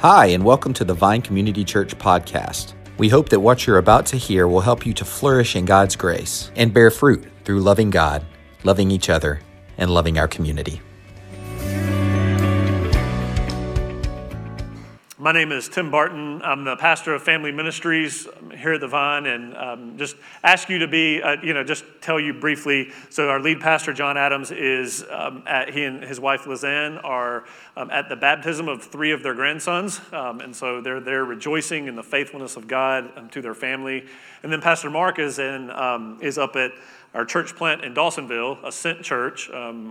Hi, and welcome to the Vine Community Church podcast. We hope that what you're about to hear will help you to flourish in God's grace and bear fruit through loving God, loving each other, and loving our community. My name is Tim Barton. I'm the pastor of Family Ministries here at the Vine, and um, just ask you to be, uh, you know, just tell you briefly. So, our lead pastor, John Adams, is um, at, he and his wife Lizanne are um, at the baptism of three of their grandsons, um, and so they're there rejoicing in the faithfulness of God um, to their family. And then Pastor Mark is in um, is up at our church plant in Dawsonville, Ascent Church,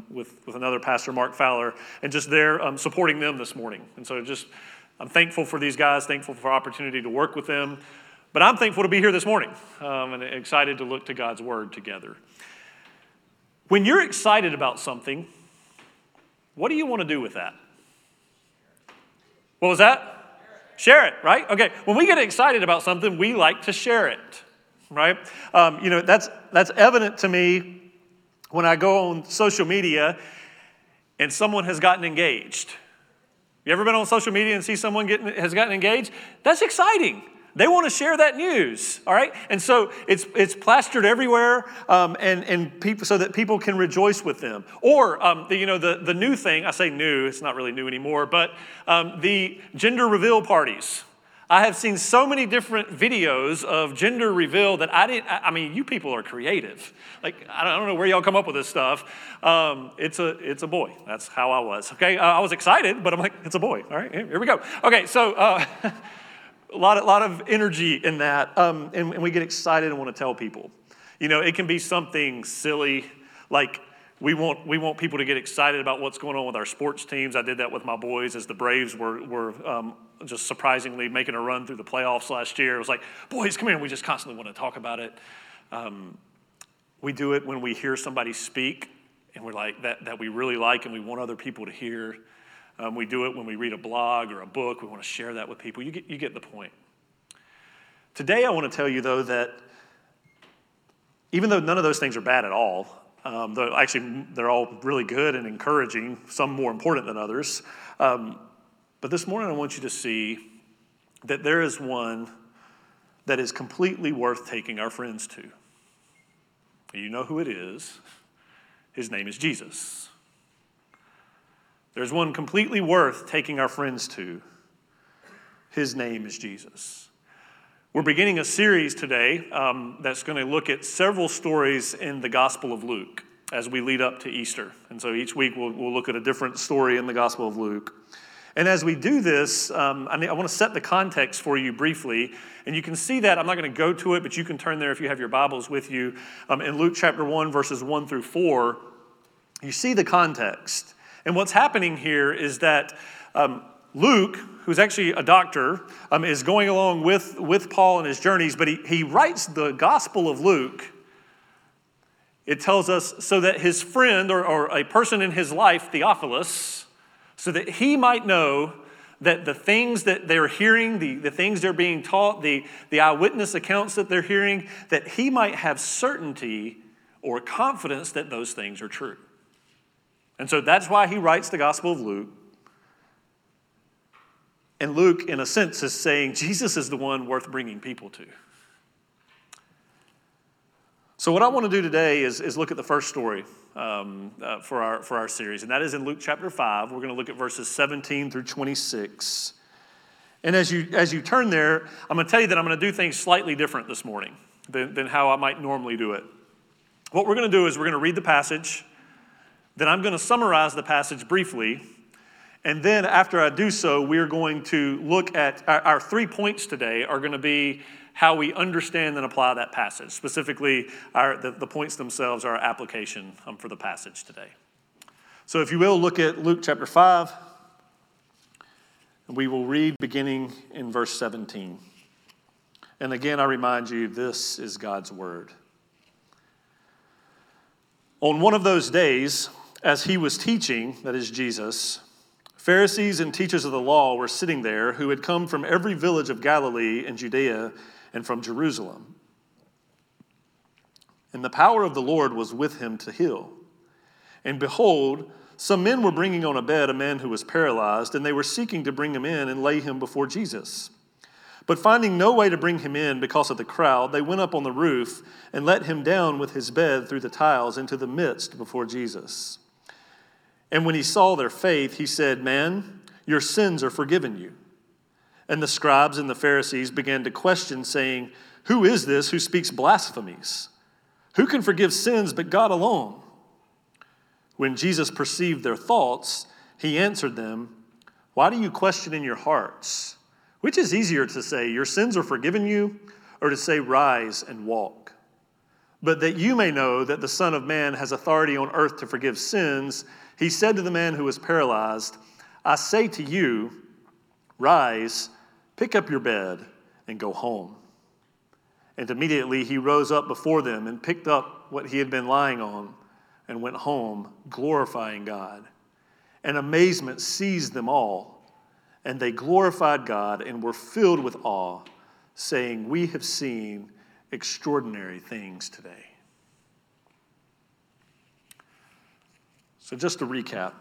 with with another pastor, Mark Fowler, and just there supporting them this morning. And so just I'm thankful for these guys, thankful for opportunity to work with them. But I'm thankful to be here this morning um, and excited to look to God's word together. When you're excited about something, what do you want to do with that? What was that? Share it, right? Okay. When we get excited about something, we like to share it, right? Um, you know, that's, that's evident to me when I go on social media and someone has gotten engaged you ever been on social media and see someone getting, has gotten engaged? That's exciting. They want to share that news, all right? And so it's, it's plastered everywhere um, and, and people, so that people can rejoice with them. Or, um, the, you know, the, the new thing, I say new, it's not really new anymore, but um, the gender reveal parties. I have seen so many different videos of gender reveal that I didn't. I mean, you people are creative. Like I don't know where y'all come up with this stuff. Um, it's a it's a boy. That's how I was. Okay, uh, I was excited, but I'm like, it's a boy. All right, here we go. Okay, so uh, a lot, lot of energy in that, um, and, and we get excited and want to tell people. You know, it can be something silly like we want, we want people to get excited about what's going on with our sports teams. I did that with my boys as the Braves were, were um, just surprisingly making a run through the playoffs last year. It was like, boys, come here. We just constantly want to talk about it. Um, we do it when we hear somebody speak and we're like, that, that we really like and we want other people to hear. Um, we do it when we read a blog or a book. We want to share that with people. You get, you get the point. Today, I want to tell you, though, that even though none of those things are bad at all, um, actually, they're all really good and encouraging, some more important than others. Um, but this morning, I want you to see that there is one that is completely worth taking our friends to. You know who it is. His name is Jesus. There's one completely worth taking our friends to. His name is Jesus. We're beginning a series today um, that's going to look at several stories in the Gospel of Luke as we lead up to Easter. And so each week we'll, we'll look at a different story in the Gospel of Luke. And as we do this, um, I, I, want to set the context for you briefly. And you can see that. I'm not going to go to it, but you can turn there if you have your Bibles with you. Um, in Luke chapter 1, verses 1 through 4, you see the context. And what's happening here is that um, Luke, who's actually a doctor, um, is going along with, with Paul in his journeys, but he, he writes the Gospel of Luke. It tells us so that his friend or, or a person in his life, Theophilus, so that he might know that the things that they're hearing, the, the things they're being taught, the, the eyewitness accounts that they're hearing, that he might have certainty or confidence that those things are true. And so that's why he writes the Gospel of Luke. And Luke, in a sense, is saying Jesus is the one worth bringing people to. So, what I want to do today is, is look at the first story um, uh, for, our, for our series, and that is in Luke chapter 5. We're going to look at verses 17 through 26. And as you, as you turn there, I'm going to tell you that I'm going to do things slightly different this morning than, than how I might normally do it. What we're going to do is we're going to read the passage, then I'm going to summarize the passage briefly, and then after I do so, we're going to look at our, our, three points today are going to be how we understand and apply that passage. Specifically, our, the, the points themselves are our application um, for the passage today. So if you will, look at Luke chapter 5. And we will read beginning in verse 17. And again, I remind you, this is God's word. On one of those days, as he was teaching, that is Jesus, Pharisees and teachers of the law were sitting there who had come from every village of Galilee and Judea and from Jerusalem. And the power of the Lord was with him to heal. And behold, some men were bringing on a bed a man who was paralyzed, and they were seeking to bring him in and lay him before Jesus. But finding no way to bring him in because of the crowd, they went up on the roof and let him down with his bed through the tiles into the midst before Jesus. And when he saw their faith, he said, Man, your sins are forgiven you. And the scribes and the Pharisees began to question, saying, Who is this who speaks blasphemies? Who can forgive sins but God alone? When Jesus perceived their thoughts, he answered them, Why do you question in your hearts? Which is easier to say, Your sins are forgiven you, or to say, Rise and walk? But that you may know that the Son of Man has authority on earth to forgive sins, he said to the man who was paralyzed, I say to you, Rise, pick up your bed, and go home. And immediately he rose up before them and picked up what he had been lying on and went home, glorifying God. And amazement seized them all, and they glorified God and were filled with awe, saying, We have seen extraordinary things today. So, just to recap,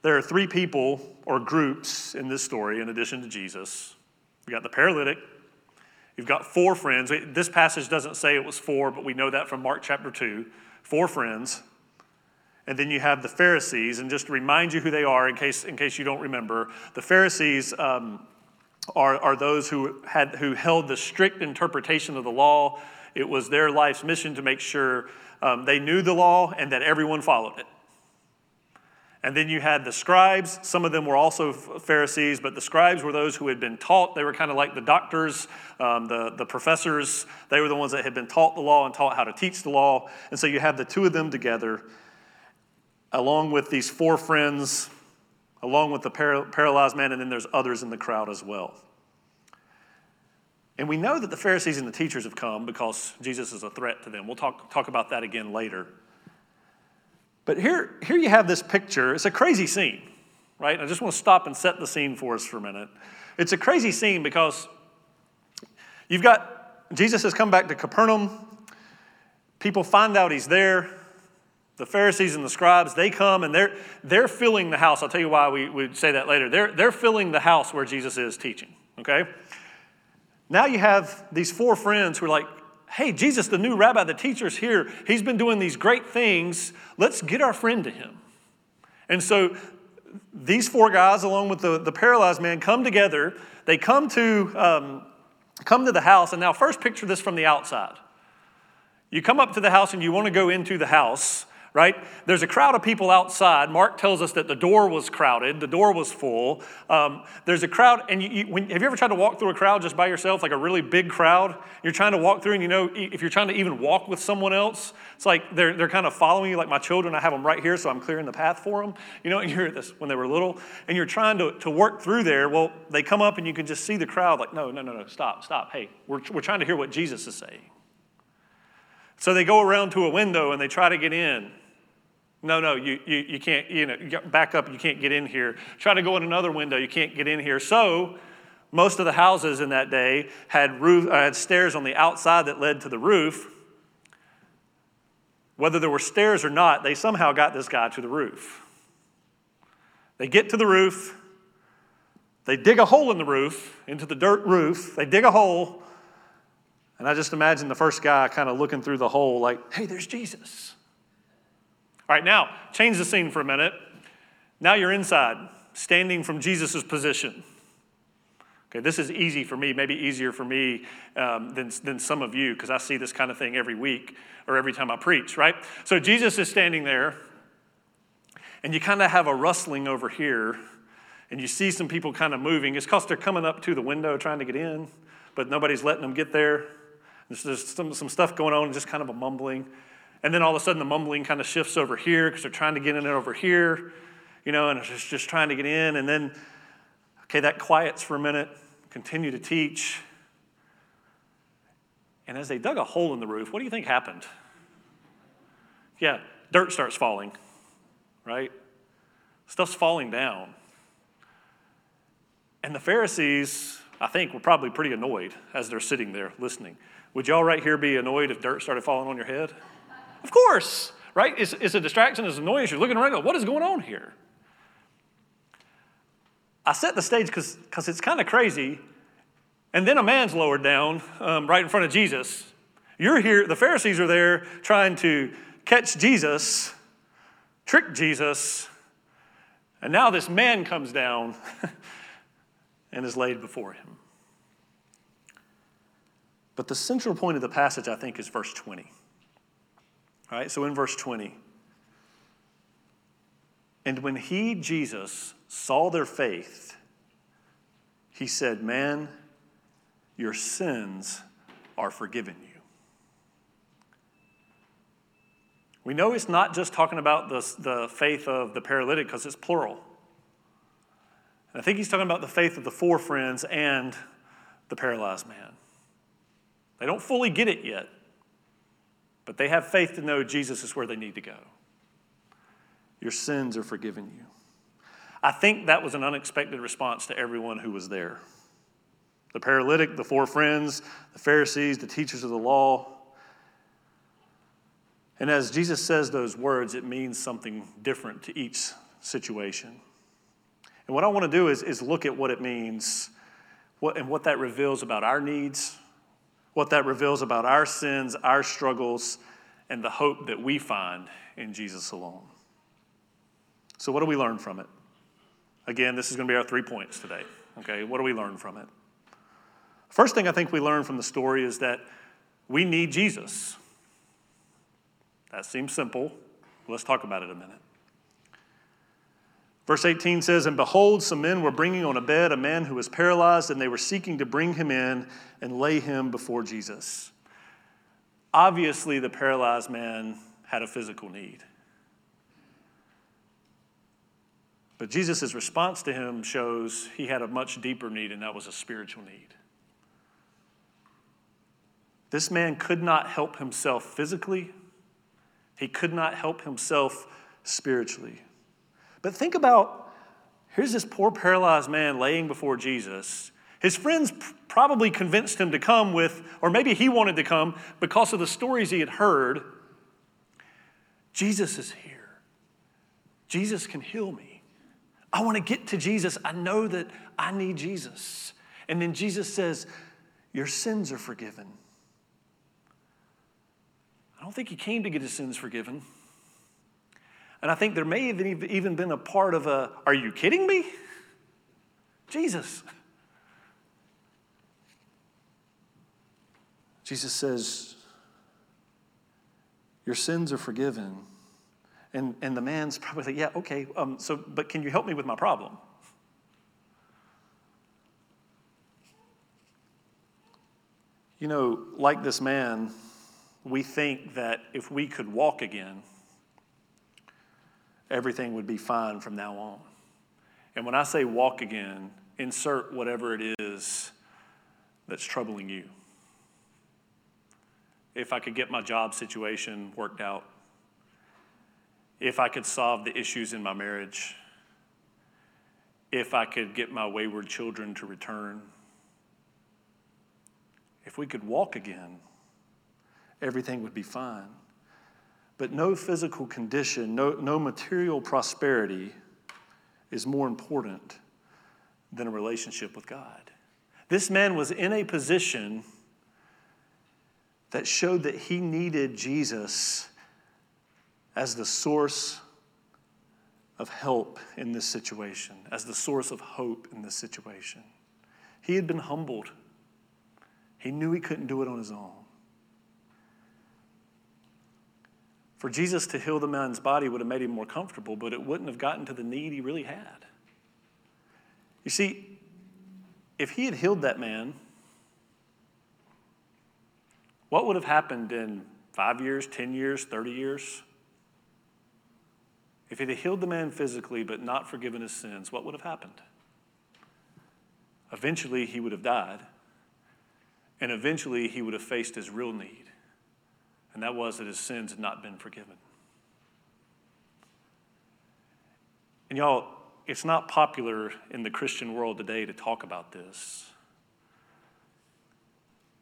there are three people or groups in this story in addition to Jesus. We got the paralytic, You've got four friends. This passage doesn't say it was four, but we know that from Mark chapter 2. Four friends. And then you have the Pharisees. And just to remind you who they are, in case, in case you don't remember, the Pharisees um, are, are those who, had, who held the strict interpretation of the law. It was their life's mission to make sure um, they knew the law and that everyone followed it. And then you had the scribes. Some of them were also Pharisees, but the scribes were those who had been taught. They were kind of like the doctors, um, the, the professors. They were the ones that had been taught the law and taught how to teach the law. And so you have the two of them together, along with these four friends, along with the paralyzed man, and then there's others in the crowd as well. And we know that the Pharisees and the teachers have come because Jesus is a threat to them. We'll talk, talk about that again later. But here, here you have this picture. It's a crazy scene, right? I just want to stop and set the scene for us for a minute. It's a crazy scene because you've got Jesus has come back to Capernaum. People find out he's there. The Pharisees and the scribes, they come and they're, they're filling the house. I'll tell you why we would say that later. They're, they're filling the house where Jesus is teaching, okay? Now you have these four friends who are like, hey, Jesus, the new rabbi, the teacher's here. He's been doing these great things. Let's get our friend to him. And so these four guys, along with the, the paralyzed man, come together. They come to, um, come to the house. And now, first, picture this from the outside. You come up to the house and you want to go into the house right? There's a crowd of people outside. Mark tells us that the door was crowded, the door was full. Um, there's a crowd, and you, you, when, have you ever tried to walk through a crowd just by yourself, like a really big crowd? You're trying to walk through, and you know, if you're trying to even walk with someone else, it's like they're, they're kind of following you, like my children, I have them right here, so I'm clearing the path for them. You know, you hear this when they were little, and you're trying to, to work through there. Well, they come up, and you can just see the crowd, like, no, no, no, no, stop, stop. Hey, we're, we're trying to hear what Jesus is saying. So they go around to a window and they try to get in. No, no, you, you, you can't, you know, back up, you can't get in here. Try to go in another window, you can't get in here. So, most of the houses in that day had, roof, uh, had stairs on the outside that led to the roof. Whether there were stairs or not, they somehow got this guy to the roof. They get to the roof, they dig a hole in the roof, into the dirt roof, they dig a hole, and I just imagine the first guy kind of looking through the hole, like, hey, there's Jesus. All right, now, change the scene for a minute. Now you're inside, standing from Jesus' position. Okay, this is easy for me, maybe easier for me um, than, than some of you, because I see this kind of thing every week or every time I preach, right? So Jesus is standing there, and you kind of have a rustling over here, and you see some people kind of moving. It's because they're coming up to the window trying to get in, but nobody's letting them get there. There's, there's some, some stuff going on, just kind of a mumbling. And then all of a sudden the mumbling kind of shifts over here because they're trying to get in and over here, you know, and it's just, just trying to get in. And then, okay, that quiets for a minute, continue to teach. And as they dug a hole in the roof, what do you think happened? Yeah, dirt starts falling, right? Stuff's falling down. And the Pharisees, I think, were probably pretty annoyed as they're sitting there listening. Would y'all right here be annoyed if dirt started falling on your head? Of course, right? It's, it's a distraction, it's annoyance. You're looking around, go, what is going on here? I set the stage because it's kind of crazy. And then a man's lowered down um, right in front of Jesus. You're here, the Pharisees are there trying to catch Jesus, trick Jesus, and now this man comes down and is laid before him. But the central point of the passage, I think, is verse 20. All right, so in verse 20, and when he, Jesus, saw their faith, he said, Man, your sins are forgiven you. We know it's not just talking about the, the faith of the paralytic because it's plural. And I think he's talking about the faith of the four friends and the paralyzed man. They don't fully get it yet, but they have faith to know Jesus is where they need to go. Your sins are forgiven you. I think that was an unexpected response to everyone who was there the paralytic, the four friends, the Pharisees, the teachers of the law. And as Jesus says those words, it means something different to each situation. And what I want to do is, is look at what it means what, and what that reveals about our needs, what that reveals about our sins, our struggles, and the hope that we find in Jesus alone. So, what do we learn from it? Again, this is going to be our three points today. Okay, what do we learn from it? First thing I think we learn from the story is that we need Jesus. That seems simple. Let's talk about it a minute. Verse 18 says, And behold, some men were bringing on a bed a man who was paralyzed, and they were seeking to bring him in and lay him before Jesus. Obviously, the paralyzed man had a physical need. But Jesus' response to him shows he had a much deeper need, and that was a spiritual need. This man could not help himself physically, he could not help himself spiritually. But think about here's this poor paralyzed man laying before Jesus. His friends probably convinced him to come with, or maybe he wanted to come because of the stories he had heard. Jesus is here. Jesus can heal me. I want to get to Jesus. I know that I need Jesus. And then Jesus says, Your sins are forgiven. I don't think he came to get his sins forgiven. And I think there may have even been a part of a, Are you kidding me? Jesus. Jesus says, Your sins are forgiven. And, and the man's probably like, Yeah, okay, um, so, but can you help me with my problem? You know, like this man, we think that if we could walk again, everything would be fine from now on. And when I say walk again, insert whatever it is that's troubling you. If I could get my job situation worked out, if I could solve the issues in my marriage, if I could get my wayward children to return, if we could walk again, everything would be fine. But no physical condition, no, no material prosperity is more important than a relationship with God. This man was in a position that showed that he needed Jesus as the source of help in this situation, as the source of hope in this situation. He had been humbled. He knew he couldn't do it on his own. For Jesus to heal the man's body would have made him more comfortable, but it wouldn't have gotten to the need he really had. You see, if he had healed that man, what would have happened in five years, 10 years, 30 years? If he had healed the man physically but not forgiven his sins, what would have happened? Eventually, he would have died, and eventually, he would have faced his real need and that was that his sins had not been forgiven. And y'all, it's not popular in the Christian world today to talk about this.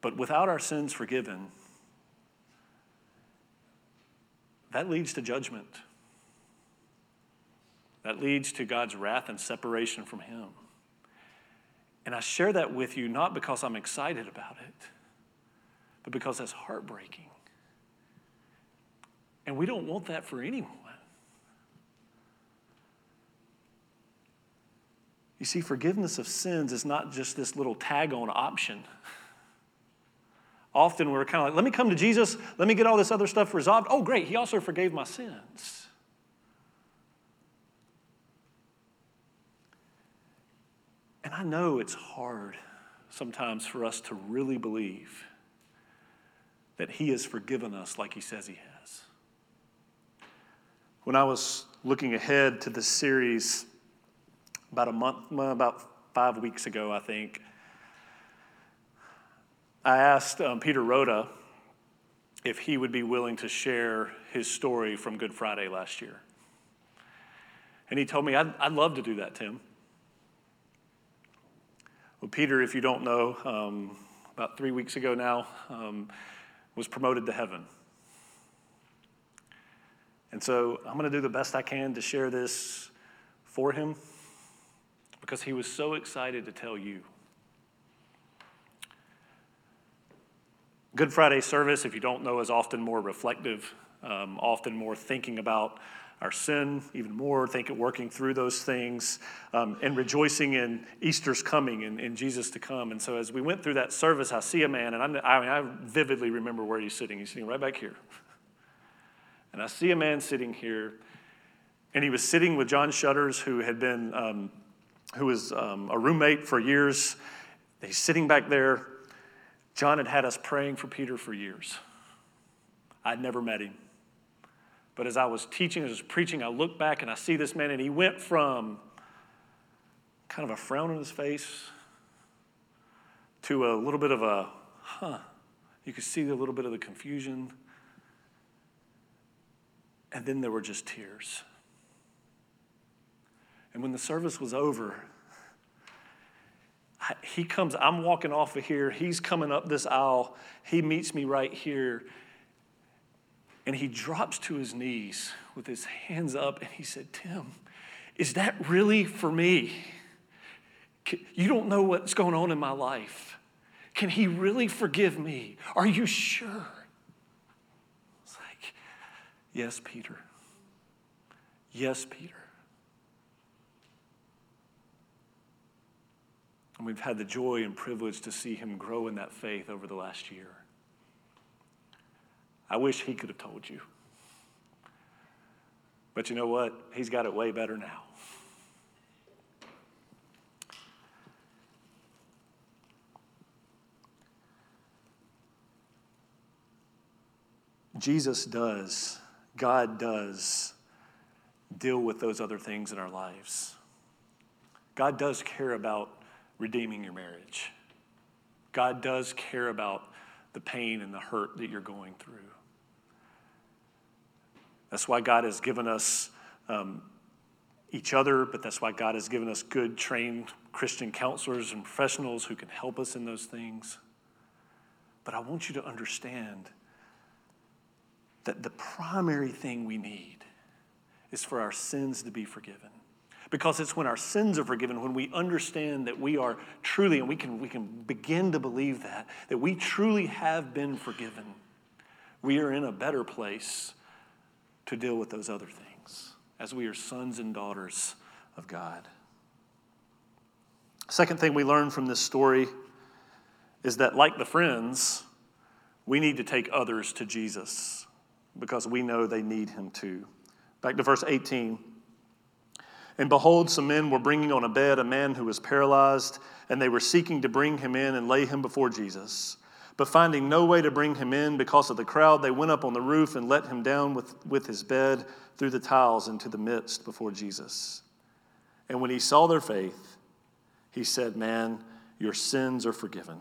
But without our sins forgiven, that leads to judgment. That leads to God's wrath and separation from Him. And I share that with you not because I'm excited about it, but because that's heartbreaking. And we don't want that for anyone. You see, forgiveness of sins is not just this little tag on option. Often we're kind of like, let me come to Jesus, let me get all this other stuff resolved. Oh, great, He also forgave my sins. And I know it's hard sometimes for us to really believe that He has forgiven us like He says He has. When I was looking ahead to this series about a month, about five weeks ago, I think, I asked um, Peter Rhoda if he would be willing to share his story from Good Friday last year. And he told me, I'd, I'd love to do that, Tim. Well, Peter, if you don't know, um, about three weeks ago now, um, was promoted to heaven. And so I'm going to do the best I can to share this for him because he was so excited to tell you. Good Friday service, if you don't know, is often more reflective, um, often more thinking about our sin even more, thinking, working through those things, um, and rejoicing in Easter's coming and, and, Jesus to come. And so as we went through that service, I see a man, and I, I, mean, I vividly remember where he's sitting. He's sitting right back here. And I see a man sitting here, and he was sitting with John Shutters, who had been, um, who was um, a roommate for years. He's sitting back there John had had us praying for Peter for years. I'd never met him. But as I was teaching, as I was preaching, I look back and I see this man, and he went from kind of a frown on his face to a little bit of a, huh. You could see a little bit of the confusion. And then there were just tears. And when the service was over, he comes, I'm walking off of here. He's coming up this aisle. He meets me right here. And he drops to his knees with his hands up and he said, Tim, is that really for me? You don't know what's going on in my life. Can he really forgive me? Are you sure? Yes, Peter. Yes, Peter. And we've had the joy and privilege to see him grow in that faith over the last year. I wish he could have told you. But you know what? He's got it way better now. Jesus does, God does deal with those other things in our lives. God does care about redeeming your marriage. God does care about the pain and the hurt that you're going through. That's why God has given us um, each other, but that's why God has given us good, trained Christian counselors and professionals who can help us in those things. But I want you to understand that the primary thing we need is for our sins to be forgiven because it's when our sins are forgiven, when we understand that we are truly, and we can, we can begin to believe that, that we truly have been forgiven, we are in a better place to deal with those other things as we are sons and daughters of God. Second thing we learn from this story is that, like the friends, we need to take others to Jesus because we know they need him too. Back to verse 18. And behold, some men were bringing on a bed a man who was paralyzed, and they were seeking to bring him in and lay him before Jesus. But finding no way to bring him in because of the crowd, they went up on the roof and let him down with, with his bed through the tiles into the midst before Jesus. And when he saw their faith, he said, Man, your sins are forgiven.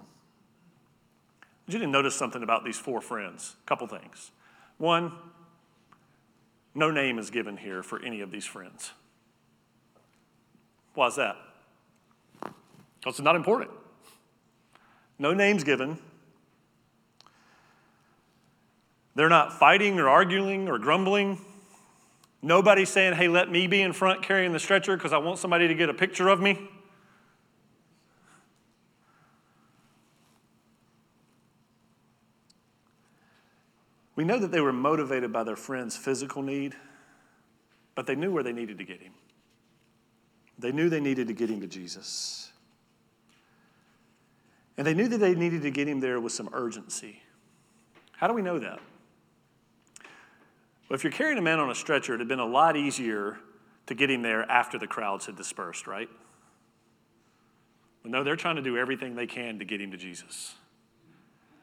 You didn't notice something about these four friends. A couple things. One, no name is given here for any of these friends. Why is that? Because it's not important. No names given. They're not fighting or arguing or grumbling. Nobody's saying, hey, let me be in front carrying the stretcher because I want somebody to get a picture of me. We know that they were motivated by their friend's physical need, but they knew where they needed to get him. They knew they needed to get him to Jesus. And they knew that they needed to get him there with some urgency. How do we know that? Well, if you're carrying a man on a stretcher, it had been a lot easier to get him there after the crowds had dispersed, right? But no, they're trying to do everything they can to get him to Jesus,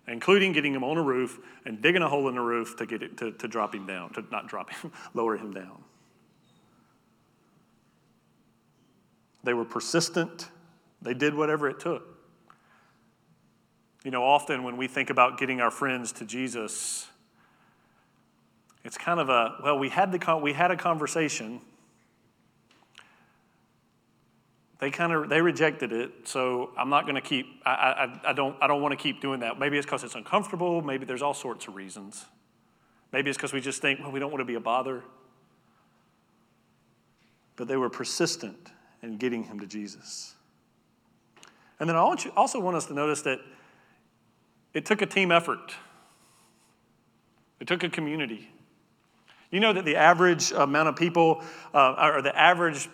including getting him on a roof and digging a hole in the roof to, get it, to, to drop him down, to not drop him, lower him down. They were persistent. They did whatever it took. You know, often when we think about getting our friends to Jesus, it's kind of a, well, we had, the, we had a conversation. They kind of, they rejected it, so I'm not going to keep, I, I, I don't, I don't want to keep doing that. Maybe it's because it's uncomfortable. Maybe there's all sorts of reasons. Maybe it's because we just think, well, we don't want to be a bother. But they were persistent in getting him to Jesus. And then I also want us to notice that it took a team effort, it took a community. You know that the average amount of people, uh, or the average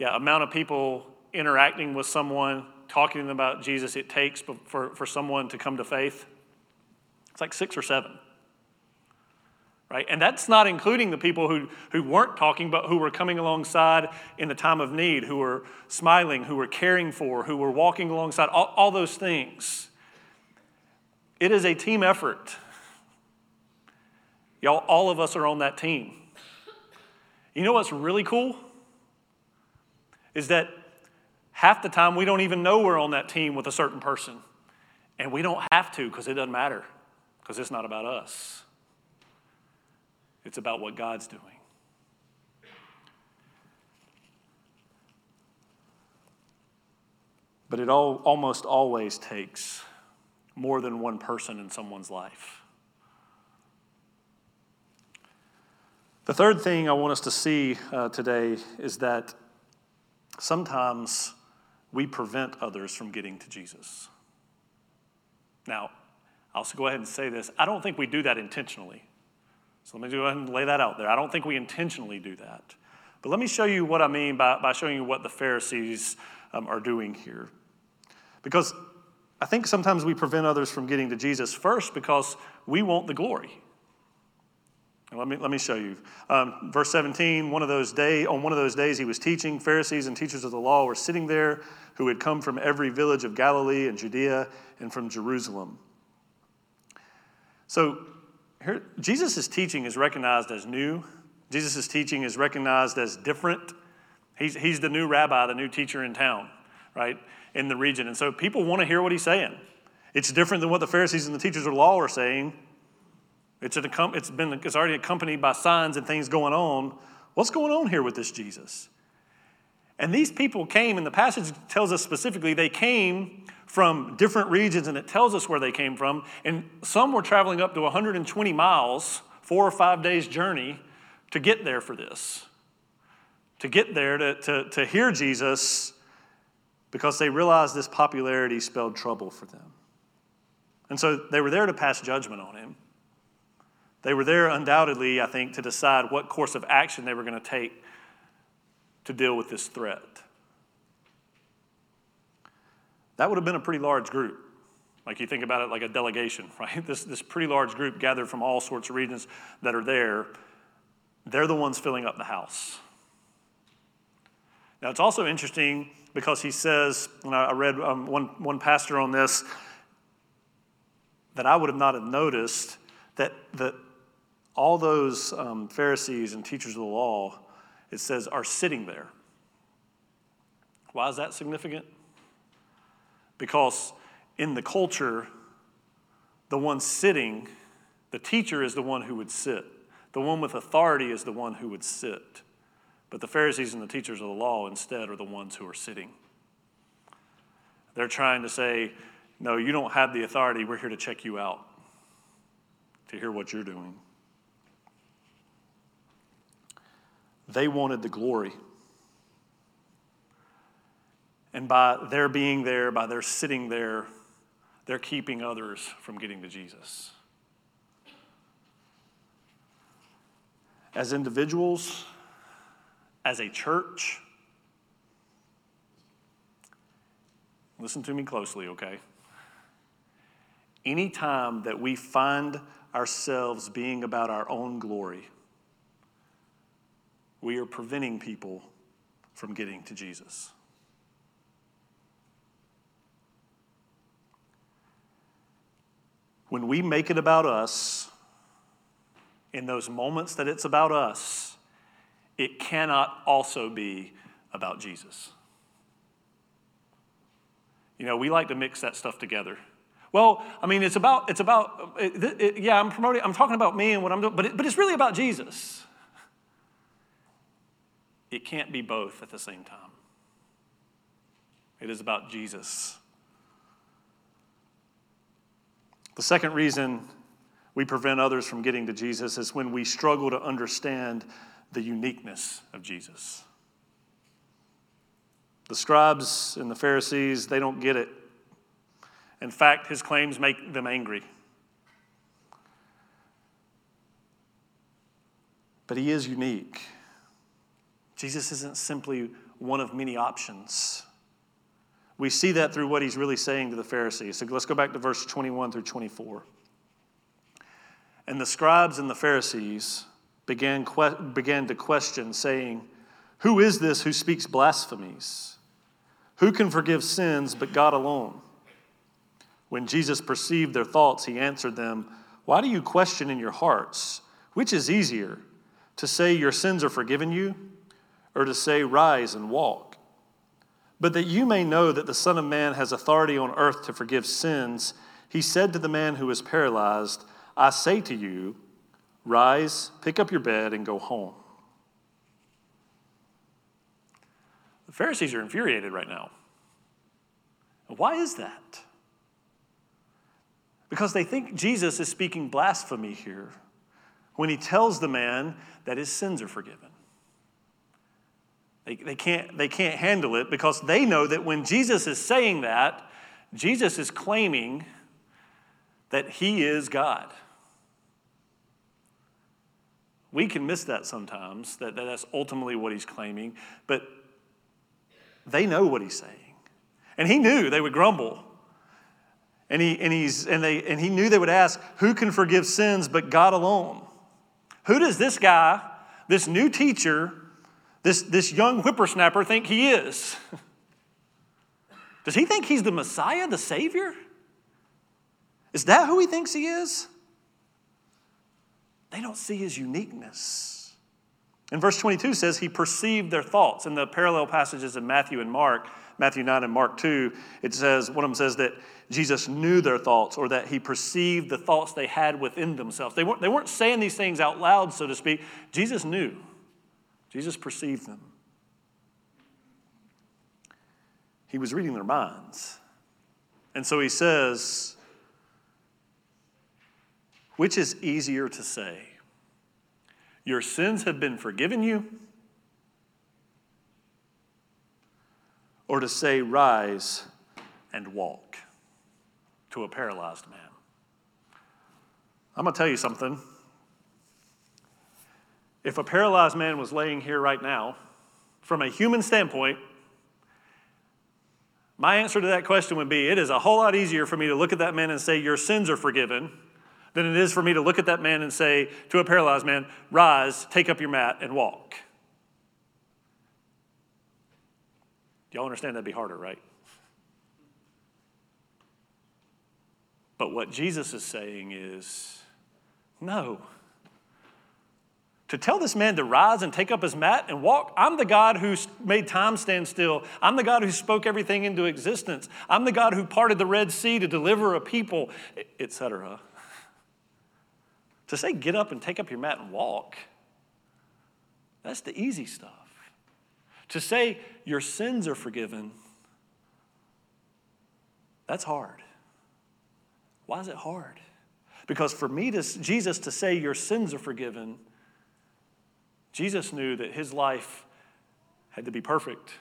yeah, amount of people interacting with someone, talking to them about Jesus, it takes for, for someone to come to faith? It's like six or seven. Right? And that's not including the people who, who weren't talking, but who were coming alongside in the time of need, who were smiling, who were caring for, who were walking alongside, all, all those things. It is a team effort. Y'all, all of us are on that team. You know what's really cool? Is that half the time we don't even know we're on that team with a certain person. And we don't have to because it doesn't matter, because it's not about us, it's about what God's doing. But it all, almost always takes more than one person in someone's life. The third thing I want us to see uh, today is that sometimes we prevent others from getting to Jesus. Now, I'll go ahead and say this I don't think we do that intentionally. So let me go ahead and lay that out there. I don't think we intentionally do that. But let me show you what I mean by, by showing you what the Pharisees um, are doing here. Because I think sometimes we prevent others from getting to Jesus first because we want the glory. Let me, let me show you. Um, verse 17, one of those day, on one of those days he was teaching. Pharisees and teachers of the law were sitting there who had come from every village of Galilee and Judea and from Jerusalem. So here, Jesus' teaching is recognized as new. Jesus' teaching is recognized as different. He's, he's the new rabbi, the new teacher in town, right? in the region. And so people want to hear what he's saying. It's different than what the Pharisees and the teachers of the law are saying. It's, an, it's, been, it's already accompanied by signs and things going on. What's going on here with this Jesus? And these people came, and the passage tells us specifically they came from different regions, and it tells us where they came from. And some were traveling up to 120 miles, four or five days' journey, to get there for this. To get there to, to, to hear Jesus because they realized this popularity spelled trouble for them. And so they were there to pass judgment on him. They were there, undoubtedly, I think, to decide what course of action they were going to take to deal with this threat. That would have been a pretty large group. Like you think about it like a delegation, right? This, this pretty large group gathered from all sorts of regions that are there. They're the ones filling up the house. Now, it's also interesting because he says, and I read um, one, one pastor on this, that I would have not have noticed that, that all those um, Pharisees and teachers of the law, it says, are sitting there. Why is that significant? Because in the culture, the one sitting, the teacher is the one who would sit. The one with authority is the one who would sit. But the Pharisees and the teachers of the law instead are the ones who are sitting. They're trying to say, no, you don't have the authority. We're here to check you out. to hear what you're doing. They wanted the glory. And by their being there, by their sitting there, they're keeping others from getting to Jesus. As individuals, as a church, listen to me closely, okay? Anytime that we find ourselves being about our own glory, we are preventing people from getting to Jesus. When we make it about us, in those moments that it's about us, it cannot also be about Jesus. You know, we like to mix that stuff together. Well, I mean, it's about, it's about, it, it, yeah, I'm promoting, I'm talking about me and what I'm doing, but, it, but it's really about Jesus. It can't be both at the same time. It is about Jesus. The second reason we prevent others from getting to Jesus is when we struggle to understand the uniqueness of Jesus. The scribes and the Pharisees, they don't get it. In fact, his claims make them angry. But he is unique. Jesus isn't simply one of many options. We see that through what he's really saying to the Pharisees. So let's go back to verse 21 through 24. And the scribes and the Pharisees began, que- began to question, saying, Who is this who speaks blasphemies? Who can forgive sins but God alone? When Jesus perceived their thoughts, he answered them, Why do you question in your hearts? Which is easier, to say your sins are forgiven you? Or to say, Rise and walk. But that you may know that the Son of Man has authority on earth to forgive sins, he said to the man who was paralyzed, I say to you, Rise, pick up your bed, and go home. The Pharisees are infuriated right now. Why is that? Because they think Jesus is speaking blasphemy here when he tells the man that his sins are forgiven. They, they, can't, they can't handle it because they know that when Jesus is saying that, Jesus is claiming that he is God. We can miss that sometimes, that, that that's ultimately what he's claiming, but they know what he's saying. And he knew they would grumble. And he, and, he's, and, they, and he knew they would ask, Who can forgive sins but God alone? Who does this guy, this new teacher, this, this young whippersnapper think he is? Does he think he's the Messiah, the Savior? Is that who he thinks he is? They don't see his uniqueness. And verse 22 says he perceived their thoughts. In the parallel passages in Matthew and Mark, Matthew 9 and Mark 2, it says, one of them says that Jesus knew their thoughts or that he perceived the thoughts they had within themselves. They weren't, they weren't saying these things out loud, so to speak. Jesus knew. Jesus perceived them. He was reading their minds. And so he says, which is easier to say? Your sins have been forgiven you? Or to say, rise and walk to a paralyzed man? I'm going to tell you something. If a paralyzed man was laying here right now, from a human standpoint, my answer to that question would be it is a whole lot easier for me to look at that man and say, Your sins are forgiven, than it is for me to look at that man and say to a paralyzed man, Rise, take up your mat, and walk. Y'all understand that'd be harder, right? But what Jesus is saying is, No. To tell this man to rise and take up his mat and walk, I'm the God who made time stand still. I'm the God who spoke everything into existence. I'm the God who parted the Red Sea to deliver a people, etc. To say, get up and take up your mat and walk, that's the easy stuff. To say, your sins are forgiven, that's hard. Why is it hard? Because for me to Jesus to say your sins are forgiven, Jesus knew that his life had to be perfect.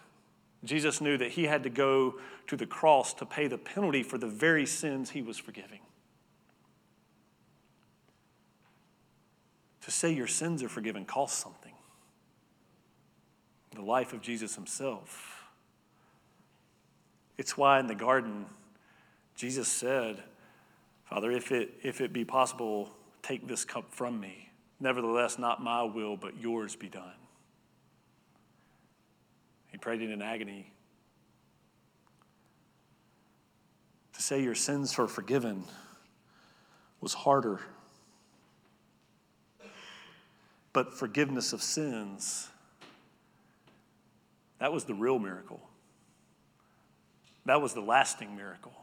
Jesus knew that he had to go to the cross to pay the penalty for the very sins he was forgiving. To say your sins are forgiven costs something. The life of Jesus himself. It's why in the garden, Jesus said, Father, if it, if it be possible, take this cup from me. Nevertheless, not my will, but yours be done. He prayed in agony. To say your sins are forgiven was harder. But forgiveness of sins, that was the real miracle. That was the lasting miracle.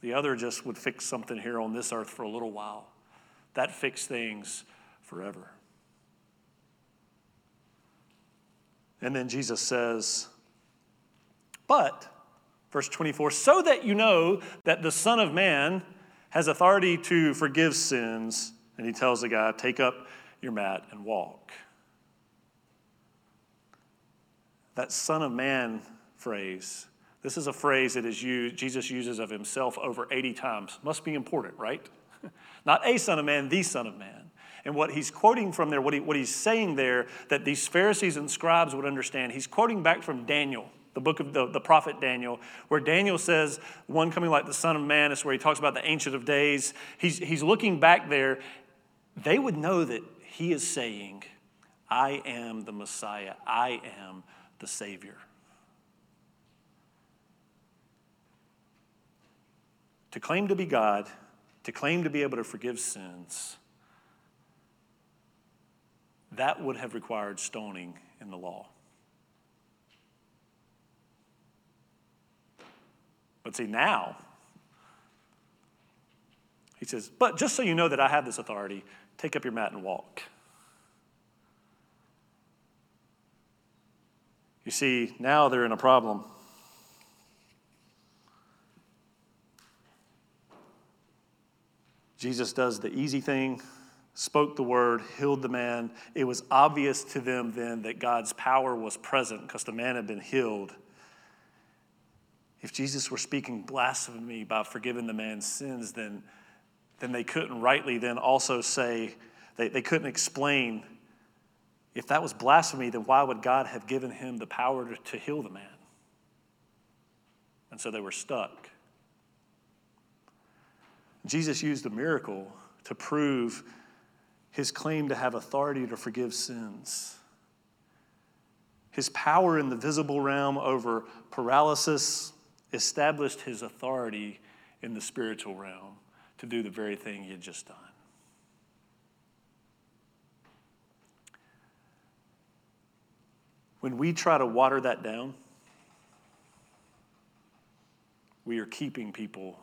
The other just would fix something here on this earth for a little while. That fixed things forever. And then Jesus says, But, verse 24, so that you know that the Son of Man has authority to forgive sins. And he tells the guy, Take up your mat and walk. That Son of Man phrase, this is a phrase that is used, Jesus uses of himself over 80 times. Must be important, right? Not a Son of Man, the Son of Man. And what he's quoting from there, what, he, what he's saying there, that these Pharisees and scribes would understand, he's quoting back from Daniel, the book of the, the prophet Daniel, where Daniel says, one coming like the Son of Man, is where he talks about the Ancient of Days. He's, he's looking back there. They would know that he is saying, I am the Messiah, I am the Savior. To claim to be God, to claim to be able to forgive sins, that would have required stoning in the law. But see, now, he says, But just so you know that I have this authority, take up your mat and walk. You see, now they're in a problem. Jesus does the easy thing spoke the word, healed the man. It was obvious to them then that God's power was present because the man had been healed. If Jesus were speaking blasphemy by forgiving the man's sins, then, then they couldn't rightly then also say, they, they couldn't explain if that was blasphemy, then why would God have given him the power to, to heal the man? And so they were stuck. Jesus used a miracle to prove his claim to have authority to forgive sins, his power in the visible realm over paralysis established his authority in the spiritual realm to do the very thing he had just done. When we try to water that down, we are keeping people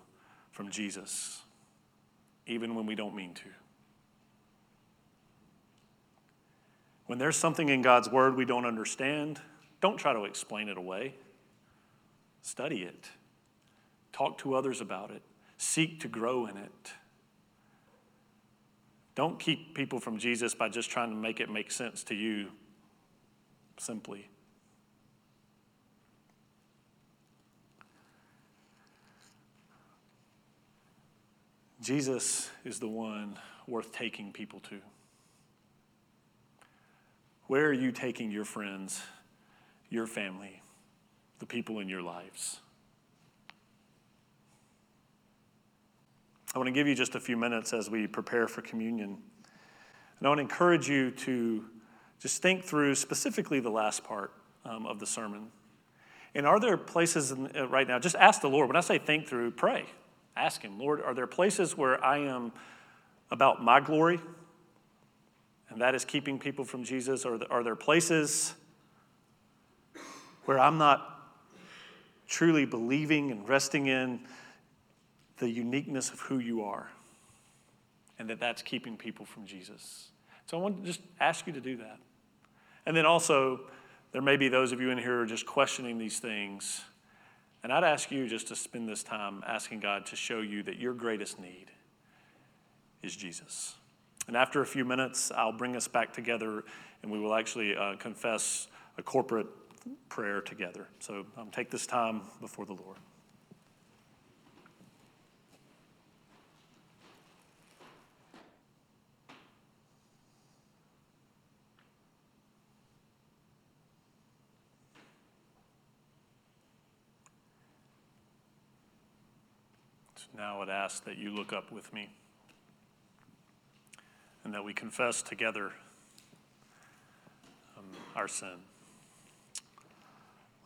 from Jesus, even when we don't mean to. When there's something in God's word we don't understand, don't try to explain it away. Study it. Talk to others about it. Seek to grow in it. Don't keep people from Jesus by just trying to make it make sense to you simply. Jesus is the one worth taking people to. Where are you taking your friends, your family, the people in your lives? I want to give you just a few minutes as we prepare for communion. And I want to encourage you to just think through specifically the last part um, of the sermon. And are there places in, uh, right now, just ask the Lord. When I say think through, pray. Ask Him, Lord, are there places where I am about my glory and that is keeping people from Jesus? Or are there places where I'm not truly believing and resting in the uniqueness of who you are and that that's keeping people from Jesus? So I want to just ask you to do that. And then also, there may be those of you in here who are just questioning these things. And I'd ask you just to spend this time asking God to show you that your greatest need is Jesus. And after a few minutes, I'll bring us back together and we will actually uh, confess a corporate prayer together. So um, take this time before the Lord. Now would ask that you look up with me and that we confess together um, our sin.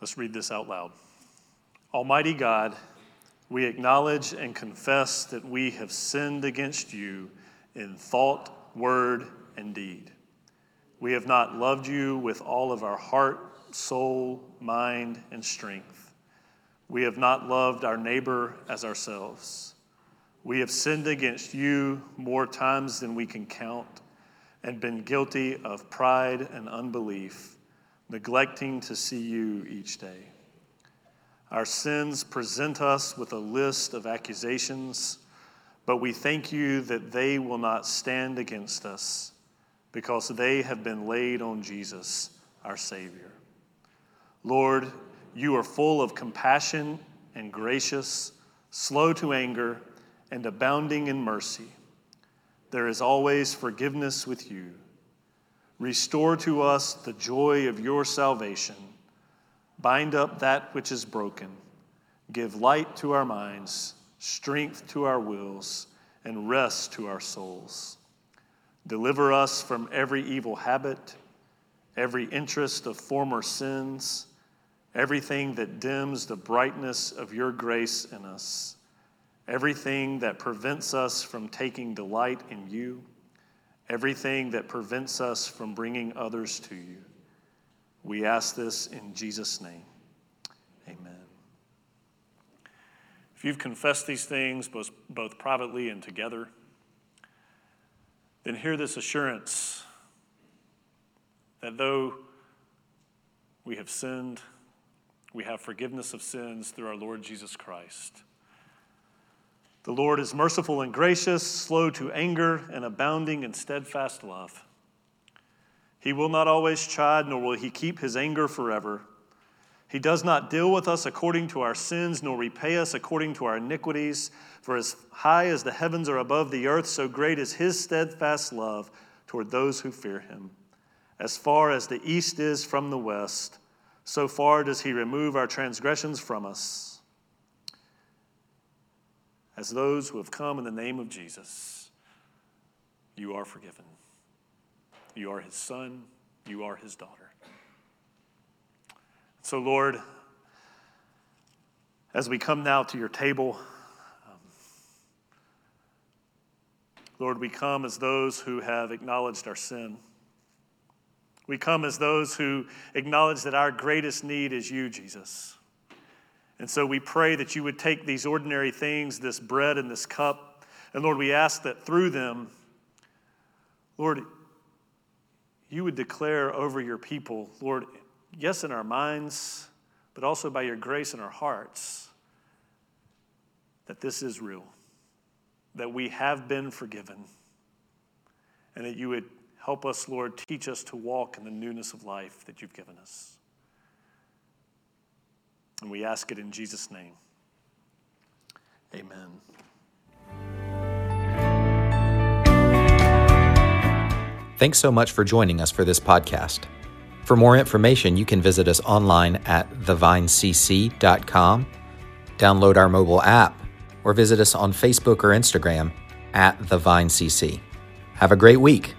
Let's read this out loud. Almighty God, we acknowledge and confess that we have sinned against you in thought, word, and deed. We have not loved you with all of our heart, soul, mind, and strength. We have not loved our neighbor as ourselves. We have sinned against you more times than we can count and been guilty of pride and unbelief, neglecting to see you each day. Our sins present us with a list of accusations, but we thank you that they will not stand against us because they have been laid on Jesus, our Savior. Lord, you are full of compassion and gracious, slow to anger, and abounding in mercy. There is always forgiveness with you. Restore to us the joy of your salvation. Bind up that which is broken. Give light to our minds, strength to our wills, and rest to our souls. Deliver us from every evil habit, every interest of former sins everything that dims the brightness of your grace in us, everything that prevents us from taking delight in you, everything that prevents us from bringing others to you. We ask this in Jesus' name. Amen. If you've confessed these things both, both privately and together, then hear this assurance that though we have sinned, we have forgiveness of sins through our Lord Jesus Christ. The Lord is merciful and gracious, slow to anger, and abounding in steadfast love. He will not always chide, nor will he keep his anger forever. He does not deal with us according to our sins, nor repay us according to our iniquities. For as high as the heavens are above the earth, so great is his steadfast love toward those who fear him. As far as the east is from the west, so far does he remove our transgressions from us. As those who have come in the name of Jesus, you are forgiven. You are his son, you are his daughter. So, Lord, as we come now to your table, um, Lord, we come as those who have acknowledged our sin. We come as those who acknowledge that our greatest need is you, Jesus. And so we pray that you would take these ordinary things, this bread and this cup, and Lord, we ask that through them, Lord, you would declare over your people, Lord, yes, in our minds, but also by your grace in our hearts, that this is real, that we have been forgiven, and that you would Help us, Lord. Teach us to walk in the newness of life that you've given us. And we ask it in Jesus' name. Amen. Thanks so much for joining us for this podcast. For more information, you can visit us online at thevinecc.com, download our mobile app, or visit us on Facebook or Instagram at thevinecc. Have a great week.